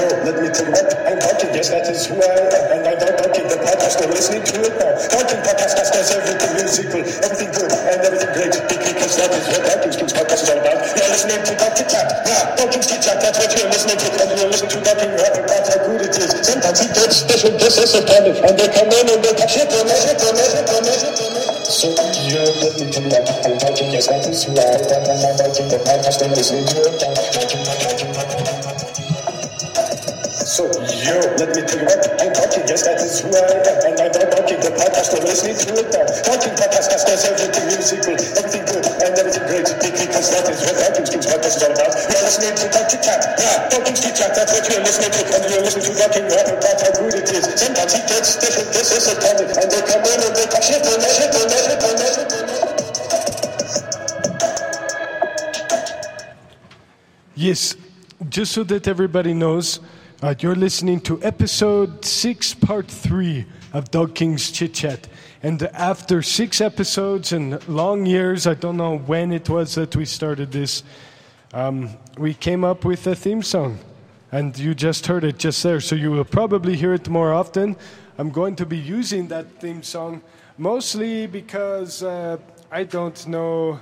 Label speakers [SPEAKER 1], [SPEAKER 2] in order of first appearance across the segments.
[SPEAKER 1] yo, let me tell you I'm Duncan, yes, that is who I am. And I'm Duncan, the podcast, you're listening to it now. Duncan Podcast has does everything musical, everything good, and everything great, because that is what Duncan's Kings Podcast is all about. You're listening to Duncan Chat. Yeah, Duncan's Kid Chat, that's what you're listening to, and you're listening to Duncan rap about how good it is. Sometimes he gets special guests of time, and they come in and they talk shit on it, shit on it, shit on it, shit on it. So, yo, let me tell you I'm Duncan, yes, that is who I am. And I'm Duncan, the podcast, you're listening to it now. Yo, let me tell you what, I'm talking, yes, that is who I am. And I'm talking, the podcast, you're listening to it now. Talking podcast has does everything musical, everything good, and everything great, because that is what Talking Skins podcast is all about. You're listening to Talking Chat, yeah, Talking Street Chat, that's what you're listening to, and you're listening to Talking Rap about how good it is. Sometimes he gets special guests of time, and they come in and they talk shit on it, shit it, shit it, shit.
[SPEAKER 2] Yes, just so that everybody knows, uh, you're listening to episode six, part three of Dog King's Chit Chat. And after six episodes and long years, I don't know when it was that we started this, um, we came up with a theme song. And you just heard it just there, so you will probably hear it more often. I'm going to be using that theme song mostly because uh, I don't know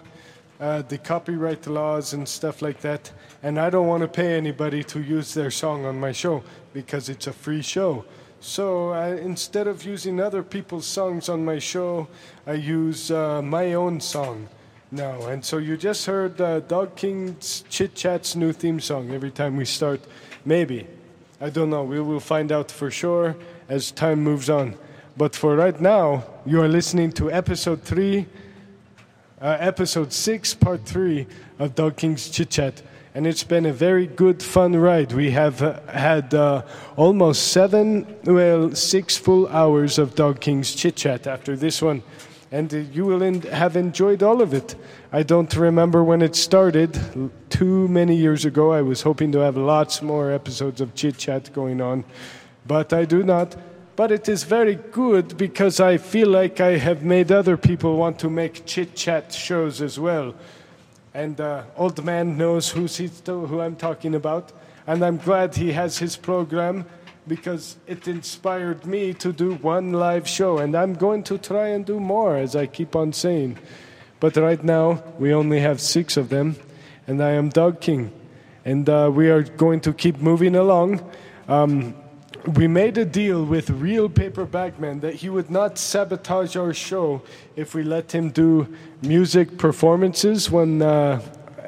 [SPEAKER 2] uh, the copyright laws and stuff like that. And I don't want to pay anybody to use their song on my show because it's a free show. So I, instead of using other people's songs on my show, I use uh, my own song now. And so you just heard uh, Dog King's Chit Chat's new theme song every time we start. Maybe. I don't know. We will find out for sure as time moves on. But for right now, you are listening to episode three uh, episode six, part three of Dog King's Chit Chat. And it's been a very good, fun ride. We have uh, had uh, almost seven, well, six full hours of Dog King's Chit Chat after this one. And uh, you will have enjoyed all of it. I don't remember when it started. Too many years ago, I was hoping to have lots more episodes of Chit Chat going on, but I do not. But it is very good because I feel like I have made other people want to make chit chat shows as well. And uh, old man knows who's who I'm talking about. And I'm glad he has his program because it inspired me to do one live show. And I'm going to try and do more, as I keep on saying. But right now, we only have six of them. And I am Dog King. And uh, we are going to keep moving along. Um, we made a deal with Real Paper Bagman that he would not sabotage our show if we let him do music performances one, uh,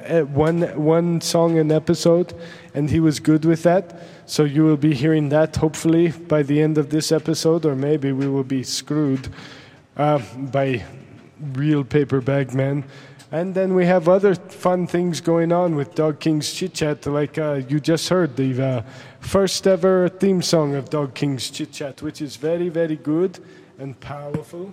[SPEAKER 2] eh, one, one song an episode, and he was good with that. So you will be hearing that hopefully by the end of this episode, or maybe we will be screwed uh, by Real Paper Bagman. And then we have other fun things going on with Dog King's Chit Chat, like uh, you just heard the uh, first ever theme song of Dog King's Chit Chat, which is very, very good and powerful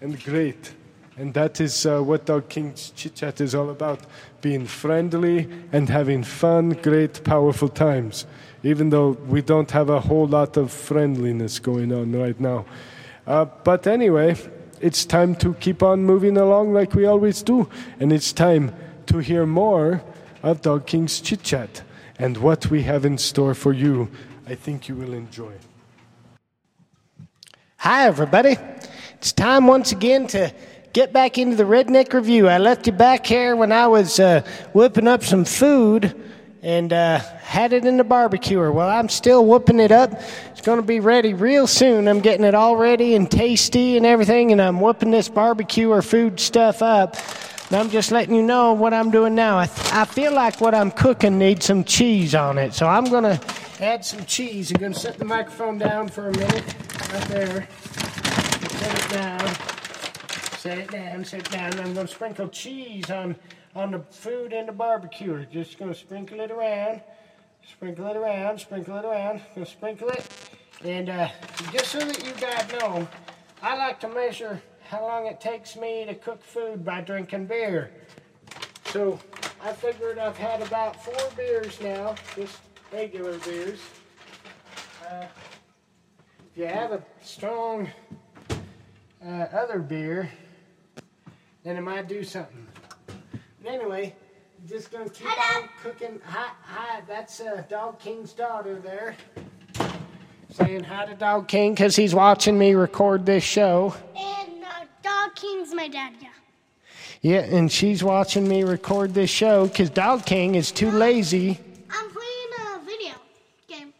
[SPEAKER 2] and great. And that is uh, what Dog King's Chit Chat is all about being friendly and having fun, great, powerful times, even though we don't have a whole lot of friendliness going on right now. Uh, but anyway, it's time to keep on moving along like we always do. And it's time to hear more of Dog King's Chit Chat and what we have in store for you. I think you will enjoy.
[SPEAKER 3] Hi, everybody. It's time once again to get back into the Redneck Review. I left you back here when I was uh, whipping up some food and uh, had it in the barbecuer. Well, I'm still whooping it up. It's going to be ready real soon. I'm getting it all ready and tasty and everything, and I'm whooping this barbecuer food stuff up. And I'm just letting you know what I'm doing now. I, th- I feel like what I'm cooking needs some cheese on it, so I'm going to add some cheese. I'm going to set the microphone down for a minute, right there. Set it down. Set it down, set it down. I'm going to sprinkle cheese on, on the food and the barbecue. Just to sprinkle it around. Sprinkle it around, sprinkle it around. To sprinkle it. And uh, just so that you guys know, I like to measure how long it takes me to cook food by drinking beer. So I figured I've had about four beers now, just regular beers. Uh, if you have a strong uh, other beer, then it might do something. Anyway, just gonna keep
[SPEAKER 4] Hi,
[SPEAKER 3] on cooking. Hi, hi, that's uh, Dog King's daughter there. Saying hi to Dog King because he's watching me record this show.
[SPEAKER 4] And uh, Dog King's my dad, yeah.
[SPEAKER 3] Yeah, and she's watching me record this show because Dog King is too lazy.
[SPEAKER 4] I'm playing a video game.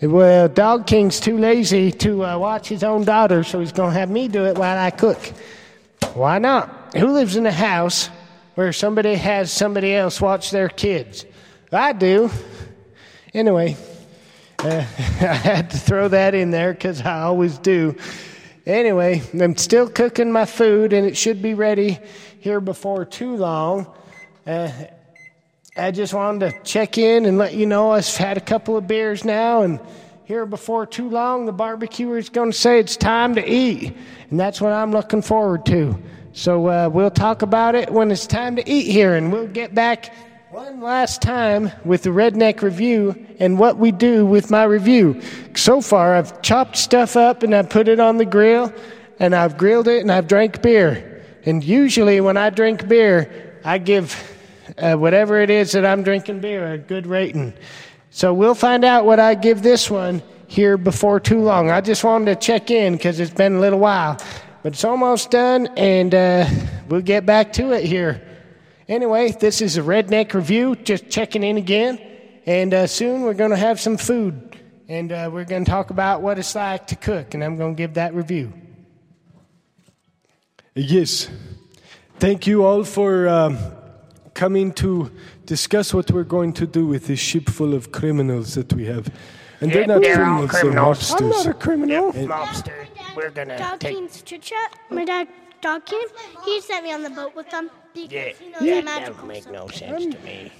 [SPEAKER 3] Well, Dog King's too lazy to uh, watch his own daughter, so he's gonna have me do it while I cook. Why not? Who lives in a house where somebody has somebody else watch their kids? I do. Anyway, uh, I had to throw that in there because I always do. Anyway, I'm still cooking my food, and it should be ready here before too long. Uh, I just wanted to check in and let you know I've had a couple of beers now, and here before too long, the barbecuer is going to say it's time to eat, and that's what I'm looking forward to. So uh, we'll talk about it when it's time to eat here, and we'll get back one last time with the Redneck Review and what we do with my review. So far, I've chopped stuff up and I've put it on the grill, and I've grilled it and I've drank beer. And usually, when I drink beer, I give uh, whatever it is that I'm drinking beer a good rating. So we'll find out what I give this one here before too long. I just wanted to check in because it's been a little while, but it's almost done, and uh, we'll get back to it here. Anyway, this is a Redneck Review, just checking in again, and uh, soon we're going to have some food, and uh, we're going to talk about what it's like to cook, and I'm going to give that review.
[SPEAKER 2] Yes. Thank you all for um, coming to discuss what we're going to do with this ship full of criminals that we have. And they're
[SPEAKER 5] Yeah,
[SPEAKER 2] not
[SPEAKER 5] they're all
[SPEAKER 2] criminals, they're
[SPEAKER 5] criminals.
[SPEAKER 3] I'm not a
[SPEAKER 2] mobsters.
[SPEAKER 3] criminal.
[SPEAKER 5] Mobster. We're gonna
[SPEAKER 4] Dog
[SPEAKER 5] take.
[SPEAKER 4] King's chit chat. My dad, Dog King, he sent me on the boat with them because
[SPEAKER 5] Yeah,
[SPEAKER 4] he knows
[SPEAKER 5] yeah, that
[SPEAKER 4] magical.
[SPEAKER 5] don't make no sense to me.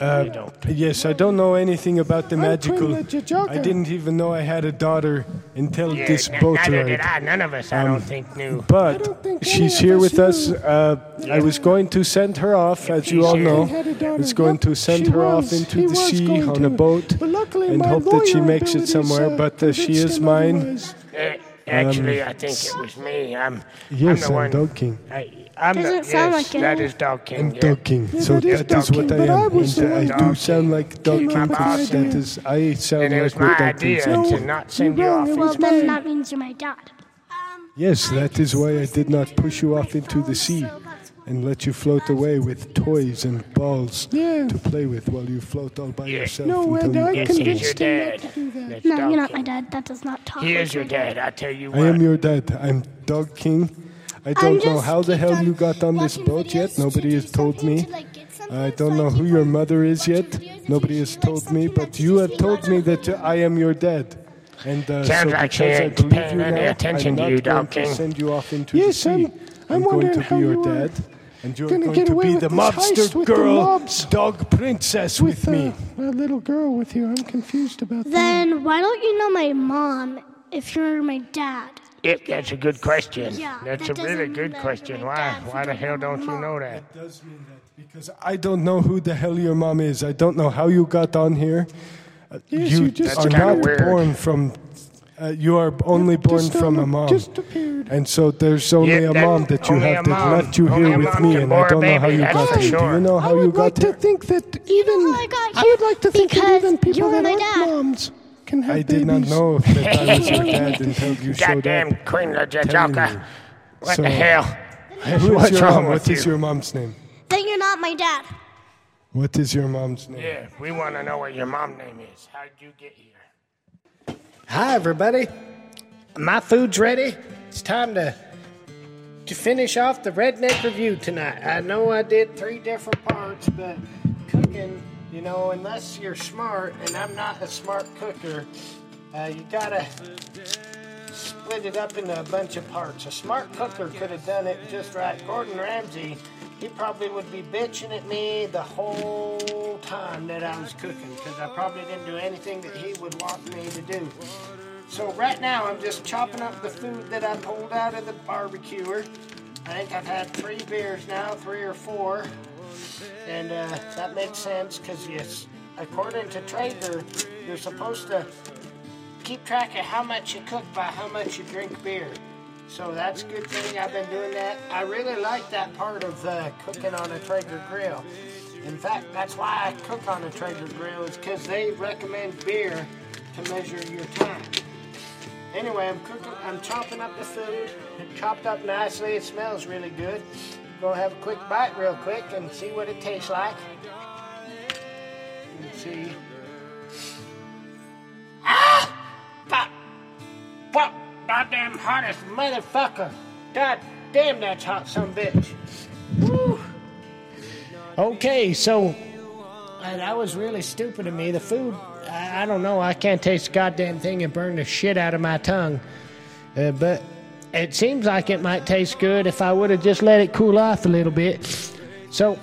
[SPEAKER 2] Uh, yes, I don't know anything about the magical.
[SPEAKER 3] privileged, a joker.
[SPEAKER 2] I didn't even know I had a daughter until
[SPEAKER 5] Yeah,
[SPEAKER 2] this
[SPEAKER 5] n-
[SPEAKER 2] boat
[SPEAKER 5] neither
[SPEAKER 2] ride.
[SPEAKER 5] did I. None of us, I don't think, knew.
[SPEAKER 2] But
[SPEAKER 3] think
[SPEAKER 2] she's here
[SPEAKER 3] us
[SPEAKER 2] with us.
[SPEAKER 3] knew.
[SPEAKER 2] Uh, I was going to send her off, as you all know.
[SPEAKER 3] Had a daughter.
[SPEAKER 2] I was going to send her
[SPEAKER 3] was.
[SPEAKER 2] off into the sea
[SPEAKER 3] going
[SPEAKER 2] on a boat
[SPEAKER 3] But luckily
[SPEAKER 2] and
[SPEAKER 3] my
[SPEAKER 2] hope that she makes it somewhere. But uh, she is mine.
[SPEAKER 3] otherwise.
[SPEAKER 5] Uh, actually, I think it was me. I'm.
[SPEAKER 2] Yes,
[SPEAKER 5] I'm the
[SPEAKER 2] I'm
[SPEAKER 5] one.
[SPEAKER 2] Dog King.
[SPEAKER 5] I, I'm
[SPEAKER 4] Doesn't
[SPEAKER 5] the,
[SPEAKER 4] sound
[SPEAKER 5] yes,
[SPEAKER 4] like
[SPEAKER 5] that
[SPEAKER 4] it.
[SPEAKER 5] is Dog King.
[SPEAKER 2] I'm
[SPEAKER 5] yeah.
[SPEAKER 2] Dog King.
[SPEAKER 3] Yeah,
[SPEAKER 2] so
[SPEAKER 3] that is
[SPEAKER 2] that
[SPEAKER 3] Dog
[SPEAKER 2] what
[SPEAKER 3] King,
[SPEAKER 2] I
[SPEAKER 3] but I
[SPEAKER 2] am. And I do sound like Dog
[SPEAKER 5] Came
[SPEAKER 2] King
[SPEAKER 5] up
[SPEAKER 2] because
[SPEAKER 5] with
[SPEAKER 2] that
[SPEAKER 3] idea.
[SPEAKER 2] is I sound
[SPEAKER 5] And it
[SPEAKER 2] like
[SPEAKER 5] was
[SPEAKER 2] what
[SPEAKER 5] my idea
[SPEAKER 2] sounds
[SPEAKER 5] to not send
[SPEAKER 3] You're
[SPEAKER 5] you off.
[SPEAKER 3] it
[SPEAKER 4] Well, then that means you're my dad. Um,
[SPEAKER 2] Yes, that is why I did not push you off into the sea
[SPEAKER 4] so that's why.
[SPEAKER 2] And let you float away with toys and balls
[SPEAKER 3] Yeah.
[SPEAKER 2] to play with while you float all by
[SPEAKER 5] Yeah.
[SPEAKER 2] yourself
[SPEAKER 3] No,
[SPEAKER 2] until
[SPEAKER 3] and
[SPEAKER 2] you
[SPEAKER 3] I
[SPEAKER 2] get
[SPEAKER 5] Yes, he's your
[SPEAKER 3] convinced him
[SPEAKER 5] dad.
[SPEAKER 3] not to do that.
[SPEAKER 5] That's
[SPEAKER 4] No, you're not my dad. That does not talk.
[SPEAKER 5] He
[SPEAKER 4] like
[SPEAKER 5] is your
[SPEAKER 4] my
[SPEAKER 5] dad. I tell you what.
[SPEAKER 2] I am your dad. I'm Dog King. I don't know how the hell you got on this boat yet. Nobody
[SPEAKER 4] to
[SPEAKER 2] has told me.
[SPEAKER 4] to, like.
[SPEAKER 2] I don't know who your mother is yet. Nobody has told me, but you have told me that I am your dad. And uh,
[SPEAKER 5] Sounds
[SPEAKER 2] so
[SPEAKER 5] like she
[SPEAKER 2] because I
[SPEAKER 5] ain't
[SPEAKER 2] believe
[SPEAKER 5] paying
[SPEAKER 2] you
[SPEAKER 5] any attention
[SPEAKER 2] I'm
[SPEAKER 5] to
[SPEAKER 2] not
[SPEAKER 5] you,
[SPEAKER 2] going
[SPEAKER 5] Dog
[SPEAKER 2] to
[SPEAKER 5] King.
[SPEAKER 2] send you off into
[SPEAKER 3] Yes,
[SPEAKER 2] the sea.
[SPEAKER 3] I'm- I'm
[SPEAKER 2] going
[SPEAKER 3] wondering
[SPEAKER 2] to
[SPEAKER 3] how
[SPEAKER 2] be your
[SPEAKER 3] you are
[SPEAKER 2] dad, and you're
[SPEAKER 3] gonna
[SPEAKER 2] going
[SPEAKER 3] get
[SPEAKER 2] to
[SPEAKER 3] away
[SPEAKER 2] be the
[SPEAKER 3] this
[SPEAKER 2] mobster
[SPEAKER 3] with the
[SPEAKER 2] girl,
[SPEAKER 3] mobs.
[SPEAKER 2] dog princess with,
[SPEAKER 3] With
[SPEAKER 2] me.
[SPEAKER 3] uh, a little girl with you. I'm confused about that.
[SPEAKER 4] Then why don't you know my mom if you're my dad?
[SPEAKER 5] Yep, that's a good question.
[SPEAKER 4] Yeah,
[SPEAKER 5] that's
[SPEAKER 4] that
[SPEAKER 5] a really good question. Why? Why the hell don't
[SPEAKER 4] my
[SPEAKER 5] you know that?
[SPEAKER 2] does mean that because I don't know who the hell your mom is. I don't know how you got on here. Uh,
[SPEAKER 3] Yes,
[SPEAKER 2] you
[SPEAKER 3] you just
[SPEAKER 2] are not
[SPEAKER 5] weird.
[SPEAKER 2] born from. Uh, you are only born
[SPEAKER 3] Just,
[SPEAKER 2] from a mom.
[SPEAKER 3] Just appeared.
[SPEAKER 2] And so there's only
[SPEAKER 5] Yeah,
[SPEAKER 2] a mom that you have that left you
[SPEAKER 5] Only
[SPEAKER 2] here with me, and I don't know how you got
[SPEAKER 5] for
[SPEAKER 2] here. Do you know how you
[SPEAKER 3] would
[SPEAKER 2] got
[SPEAKER 3] like
[SPEAKER 2] here?
[SPEAKER 3] to think that even
[SPEAKER 4] I
[SPEAKER 3] I would like to think that even people
[SPEAKER 4] you
[SPEAKER 3] that
[SPEAKER 4] my
[SPEAKER 3] aren't
[SPEAKER 4] dad.
[SPEAKER 3] moms can have
[SPEAKER 2] I did not
[SPEAKER 3] babies.
[SPEAKER 2] know that I was your dad until you showed
[SPEAKER 5] Goddamn
[SPEAKER 2] up.
[SPEAKER 5] Queen
[SPEAKER 2] telling
[SPEAKER 5] LaJajoka. What
[SPEAKER 2] So-
[SPEAKER 5] the hell?
[SPEAKER 2] What's
[SPEAKER 5] What's
[SPEAKER 2] your
[SPEAKER 5] wrong
[SPEAKER 2] mom?
[SPEAKER 5] with
[SPEAKER 2] What is
[SPEAKER 5] you?
[SPEAKER 2] your mom's name?
[SPEAKER 4] Then you're not my dad.
[SPEAKER 2] What is your mom's name?
[SPEAKER 5] Yeah, we want to know what your mom name is. How'd you get here?
[SPEAKER 3] Hi, everybody. My food's ready. It's time to to finish off the redneck review tonight. I know I did three different parts, but cooking, you know, unless you're smart, and I'm not a smart cooker, uh, you gotta split it up into a bunch of parts. A smart cooker could have done it just right. Gordon Ramsay, he probably would be bitching at me the whole time that I was cooking because I probably didn't do anything that he would want me to do. So right now I'm just chopping up the food that I pulled out of the barbecuer. I think I've had three beers now, three or four, and uh, that makes sense because yes, according to Traeger, you're supposed to keep track of how much you cook by how much you drink beer. So that's a good thing. I've been doing that. I really like that part of uh, cooking on a Traeger grill. In fact, that's why I cook on a Traeger grill is because they recommend beer to measure your time. Anyway, I'm cooking. I'm chopping up the food. It chopped up nicely. It smells really good. Gonna have a quick bite real quick and see what it tastes like. Let's see. Ah! Fuck! Fuck! Goddamn hottest motherfucker! God damn, that's hot, some bitch. Woo! Okay, so uh, that was really stupid of me. The food, I, I don't know. I can't taste a goddamn thing. It burned the shit out of my tongue. Uh, but it seems like it might taste good if I would have just let it cool off a little bit. So,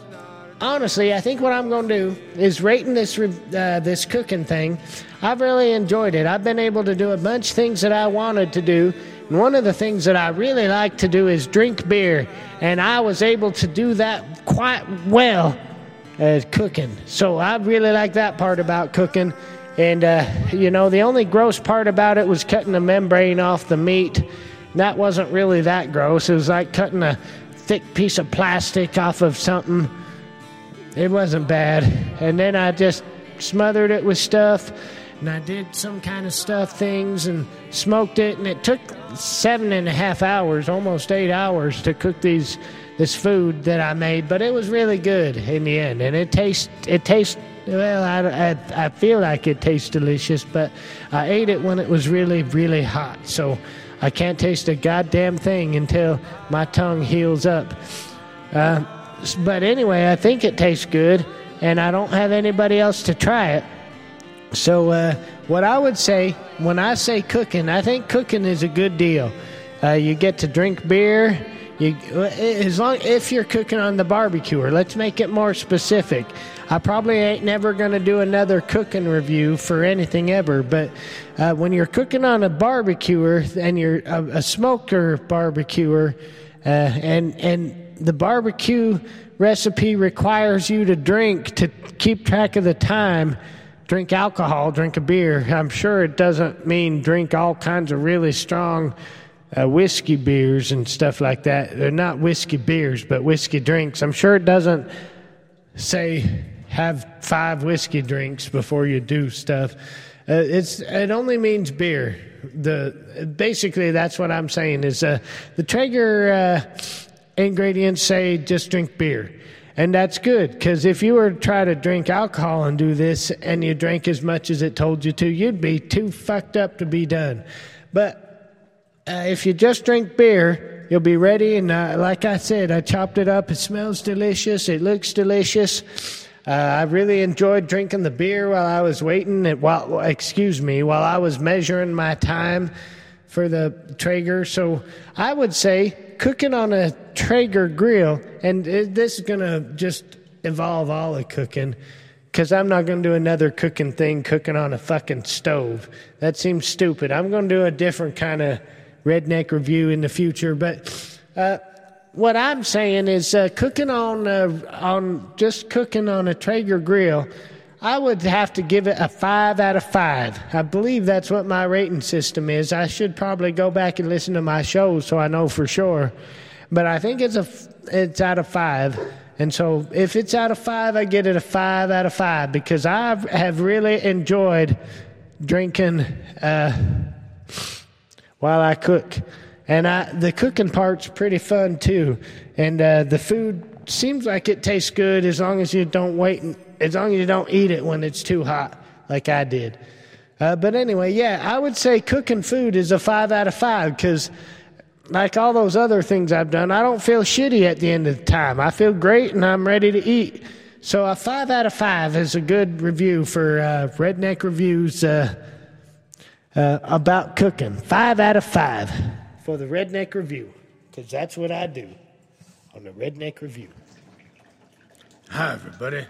[SPEAKER 3] honestly, I think what I'm going to do is rating this uh, this cooking thing. I've really enjoyed it. I've been able to do a bunch of things that I wanted to do. And one of the things that I really like to do is drink beer. And I was able to do that quite well as cooking. So I really like that part about cooking. And, uh, you know, the only gross part about it was cutting the membrane off the meat. That wasn't really that gross. It was like cutting a thick piece of plastic off of something. It wasn't bad. And then I just smothered it with stuff. And I did some kind of stuff things and smoked it. And it took seven and a half hours, almost eight hours, to cook these this food that I made. But it was really good in the end. And it tastes it tastes well. I, I, I feel like it tastes delicious, but I ate it when it was really really hot. So I can't taste a goddamn thing until my tongue heals up. Uh, but anyway, I think it tastes good, and I don't have anybody else to try it. So, uh, what I would say when I say cooking, I think cooking is a good deal. Uh, you get to drink beer. You, as long if you're cooking on the barbecue, or let's make it more specific. I probably ain't never gonna do another cooking review for anything ever. But uh, when you're cooking on a barbecuer and you're a, a smoker barbecuer, uh, and and the barbecue recipe requires you to drink to keep track of the time drink alcohol, drink a beer. I'm sure it doesn't mean drink all kinds of really strong uh, whiskey beers and stuff like that. They're not whiskey beers, but whiskey drinks. I'm sure it doesn't say have five whiskey drinks before you do stuff. Uh, it's it only means beer. The basically that's what I'm saying is uh, the Traeger uh, ingredients say just drink beer. And that's good because if you were to try to drink alcohol and do this and you drank as much as it told you to, you'd be too fucked up to be done. But uh, if you just drink beer, you'll be ready. And uh, like I said, I chopped it up. It smells delicious. It looks delicious. Uh, I really enjoyed drinking the beer while I was waiting. At, while excuse me, while I was measuring my time for the Traeger. So I would say cooking on a Traeger grill, and this is gonna just evolve all of cooking. Because I'm not going to do another cooking thing, cooking on a fucking stove. That seems stupid. I'm going to do a different kind of redneck review in the future. But uh, what I'm saying is uh, cooking on uh, on just cooking on a Traeger grill. I would have to give it a five out of five. I believe that's what my rating system is. I should probably go back and listen to my shows so I know for sure. But I think it's a it's out of five. And so if it's out of five, I get it a five out of five because I have really enjoyed drinking uh, while I cook. And I, the cooking part's pretty fun too. And uh, the food seems like it tastes good as long as you don't wait, as long as you don't eat it when it's too hot, like I did. Uh, but anyway, yeah, I would say cooking food is a five out of five because, like all those other things I've done, I don't feel shitty at the end of the time. I feel great and I'm ready to eat. So a five out of five is a good review for uh, Redneck Reviews uh, uh, about cooking. Five out of five for the Redneck Review because that's what I do on the Redneck Review.
[SPEAKER 5] Hi, everybody.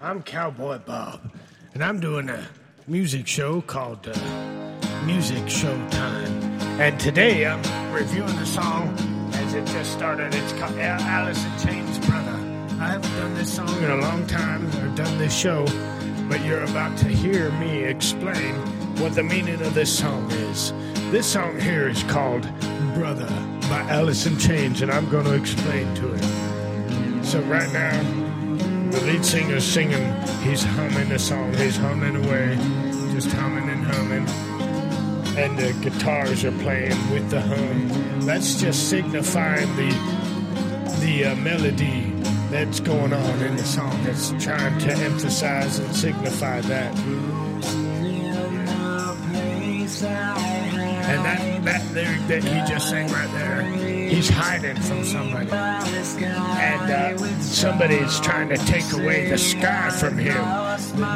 [SPEAKER 5] I'm Cowboy Bob, and I'm doing a music show called uh, Music Show Time. And today I'm reviewing the song as it just started. It's called Al- Alice in Chains Brother. I haven't done this song in a long time or done this show, but you're about to hear me explain what the meaning of this song is.
[SPEAKER 3] This song here is called Brother by Alice in Chains, and I'm going to explain to it. So, right now, the lead singer's singing, he's humming the song, he's humming away, just humming and humming. And the guitars are playing with the hum. That's just signifying the the uh, melody that's going on in the song. It's trying to emphasize and signify that. And that, that lyric that he just sang right there, he's hiding from somebody. And uh, somebody is trying to take away the sky from him,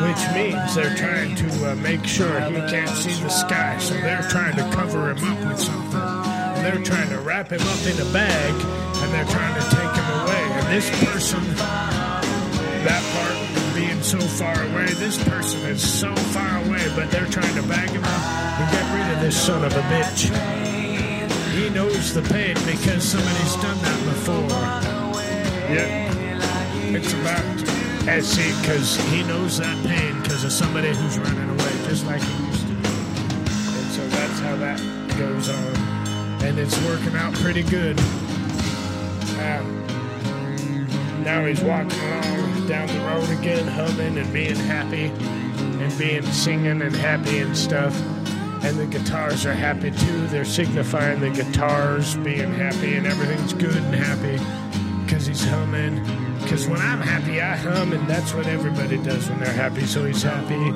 [SPEAKER 3] which means they're trying to uh, make sure he can't see the sky. So they're trying to cover him up with something. And they're trying to wrap him up in a bag, and they're trying to take him away. And this person, that so far away, this person is so far away, but they're trying to bag him up and get rid of this son of a bitch. He knows the pain because somebody's done that before. Yep. It's about SC because he knows that pain because of somebody who's running away, just like he used to do. And so that's how that goes on. And it's working out pretty good. Um, now he's walking along down the road again, humming and being happy and being singing and happy and stuff. And the guitars are happy too. They're signifying the guitars being happy and everything's good and happy because he's humming. Because when I'm happy, I hum, and that's what everybody does when they're happy. So he's happy.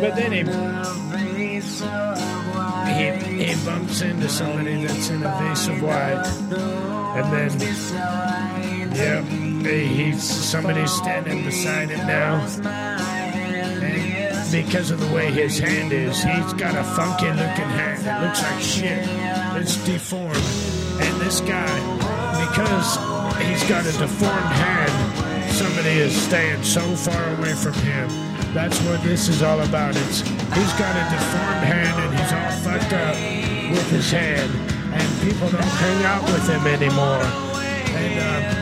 [SPEAKER 3] But then he he, he bumps into somebody that's in a vase of white, and then yeah, he's somebody's standing beside him now. And because of the way his hand is, he's got a funky looking hand. It looks like shit. It's deformed. And this guy, because he's got a deformed hand, somebody is staying so far away from him. That's what this is all about. It's he's got a deformed hand and he's all fucked up with his hand, and people don't hang out with him anymore. And uh,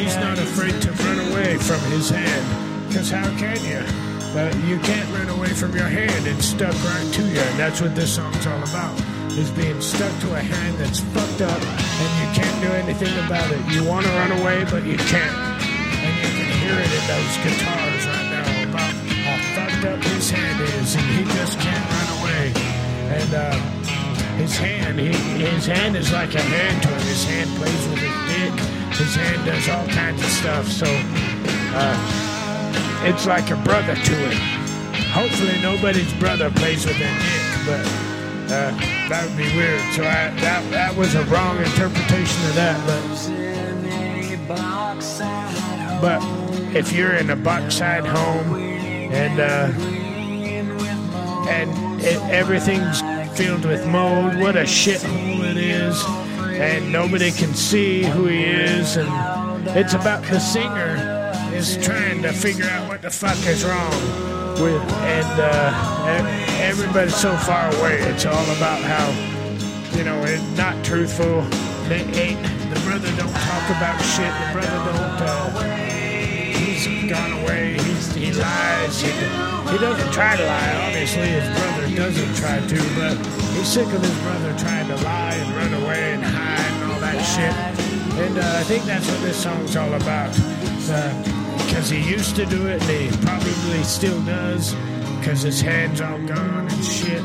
[SPEAKER 3] he's not afraid to run away from his hand, because how can you? But you can't run away from your hand. It's stuck right to you, and that's what this song's all about. Is being stuck to a hand that's fucked up, and you can't do anything about it. You want to run away, but you can't. And you can hear it in those guitars right now about how fucked up his hand is, and he just can't run away. And uh, his hand, he, his hand is like a hand toy. His hand plays with his dick. His hand does all kinds of stuff. So uh, it's like a brother to it. Hopefully nobody's brother plays with their dick, but uh, that would be weird. So I, that that was a wrong interpretation of that. But but if you're in a Buckside home and uh, and it, everything's filled with mold, what a shithole it is, and nobody can see who he is, and it's about the singer is trying to figure out what the fuck is wrong with, and uh, everybody's so far away. It's all about how you know it's not truthful. They ain't the brother don't talk about shit. The brother don't. Uh, he's gone away. He's, he lies. He, he doesn't try to lie. Obviously, his brother doesn't try to, but he's sick of his brother trying to lie and run away shit. And uh, I think that's what this song's all about. Because he used to do it, and he probably still does, because his hand's all gone and shit.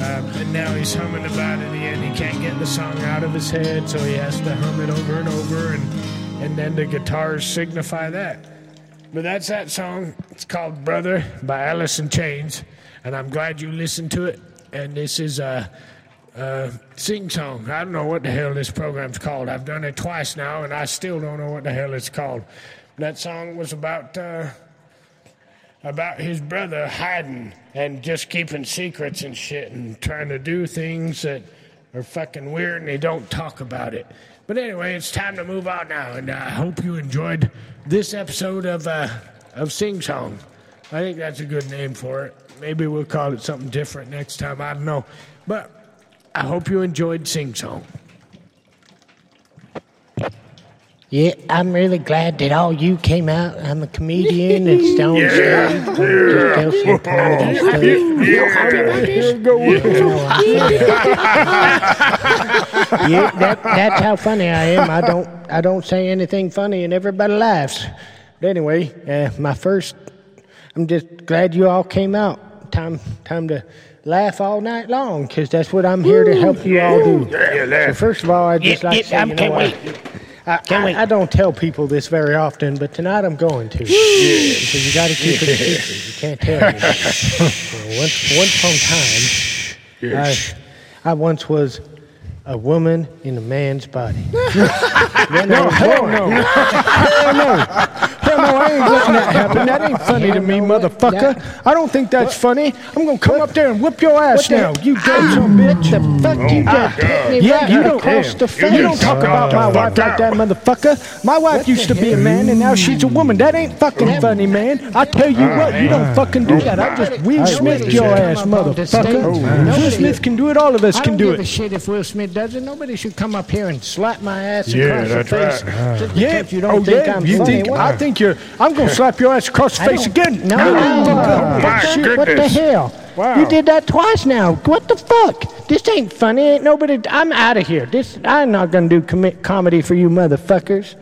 [SPEAKER 3] Uh, and now he's humming about it again. He can't get the song out of his head, so he has to hum it over and over, and, and then the guitars signify that. But that's that song. It's called Brother by Alice in Chains, and I'm glad you listened to it. And this is a, a sing song. I don't know what the hell this program's called. I've done it twice now, and I still don't know what the hell it's called. That song was about uh, about his brother hiding and just keeping secrets and shit and trying to do things that are fucking weird and they don't talk about it. But anyway, it's time to move on now, and I hope you enjoyed this episode of uh, of Sing Song. I think that's a good name for it. Maybe we'll call it something different next time. I don't know, but I hope you enjoyed Sing Song. Yeah, I'm really glad that all you came out. I'm a comedian and Stone
[SPEAKER 5] Yeah.
[SPEAKER 3] Stage. Just tell some comedy stuff. yeah, that, that's how funny I am. I don't I don't say anything funny and everybody laughs. But anyway, uh, my first I'm just glad you all came out. Time time to laugh all night long because that's what I'm here to help you all do. So first of all, I just
[SPEAKER 6] Yeah,
[SPEAKER 3] like
[SPEAKER 6] yeah,
[SPEAKER 3] to say, um,
[SPEAKER 6] I
[SPEAKER 3] you know,
[SPEAKER 6] can't
[SPEAKER 3] I-
[SPEAKER 6] wait.
[SPEAKER 3] I, I, I don't tell people this very often, but tonight I'm going to. Because you got to keep it a secret. You can't tell anybody. Well, once, once upon a time, I, I once was a woman in a man's body. then I was
[SPEAKER 7] Hell no. Hell no. Hell no, I ain't letting that happen. That ain't funny to me,
[SPEAKER 3] Hell no, what-
[SPEAKER 7] motherfucker.
[SPEAKER 3] that-
[SPEAKER 7] I don't think that's funny. I'm gonna come up there and whip your ass
[SPEAKER 3] the-
[SPEAKER 7] now. You dumb ah. son bitch.
[SPEAKER 3] The fuck you oh, just hit me
[SPEAKER 7] Yeah,
[SPEAKER 3] right
[SPEAKER 7] you don't,
[SPEAKER 3] across the face.
[SPEAKER 7] you don't talk about my wife like that, motherfucker. My wife used to be a man, and now she's a woman. That ain't fucking funny, man. I tell you what, you don't ah. fucking do that. I just Will Smith your ass, motherfucker. Will Smith can do it. All of us can
[SPEAKER 3] don't
[SPEAKER 7] do
[SPEAKER 3] give a shit if Will Smith does it. Nobody should come up here and slap my ass across the
[SPEAKER 5] that's
[SPEAKER 3] face.
[SPEAKER 5] right.
[SPEAKER 7] Yeah,
[SPEAKER 3] because you don't
[SPEAKER 7] oh
[SPEAKER 3] think
[SPEAKER 7] yeah.
[SPEAKER 3] I'm
[SPEAKER 7] You
[SPEAKER 3] funny.
[SPEAKER 7] think? I think you're. I'm gonna slap your ass across the face again.
[SPEAKER 3] No, no, no,
[SPEAKER 5] my
[SPEAKER 3] what, the what the hell?
[SPEAKER 7] Wow.
[SPEAKER 3] You did that twice now. What the fuck? This ain't funny. Ain't nobody. I'm out of here. This. I'm not gonna do commit comedy for you motherfuckers.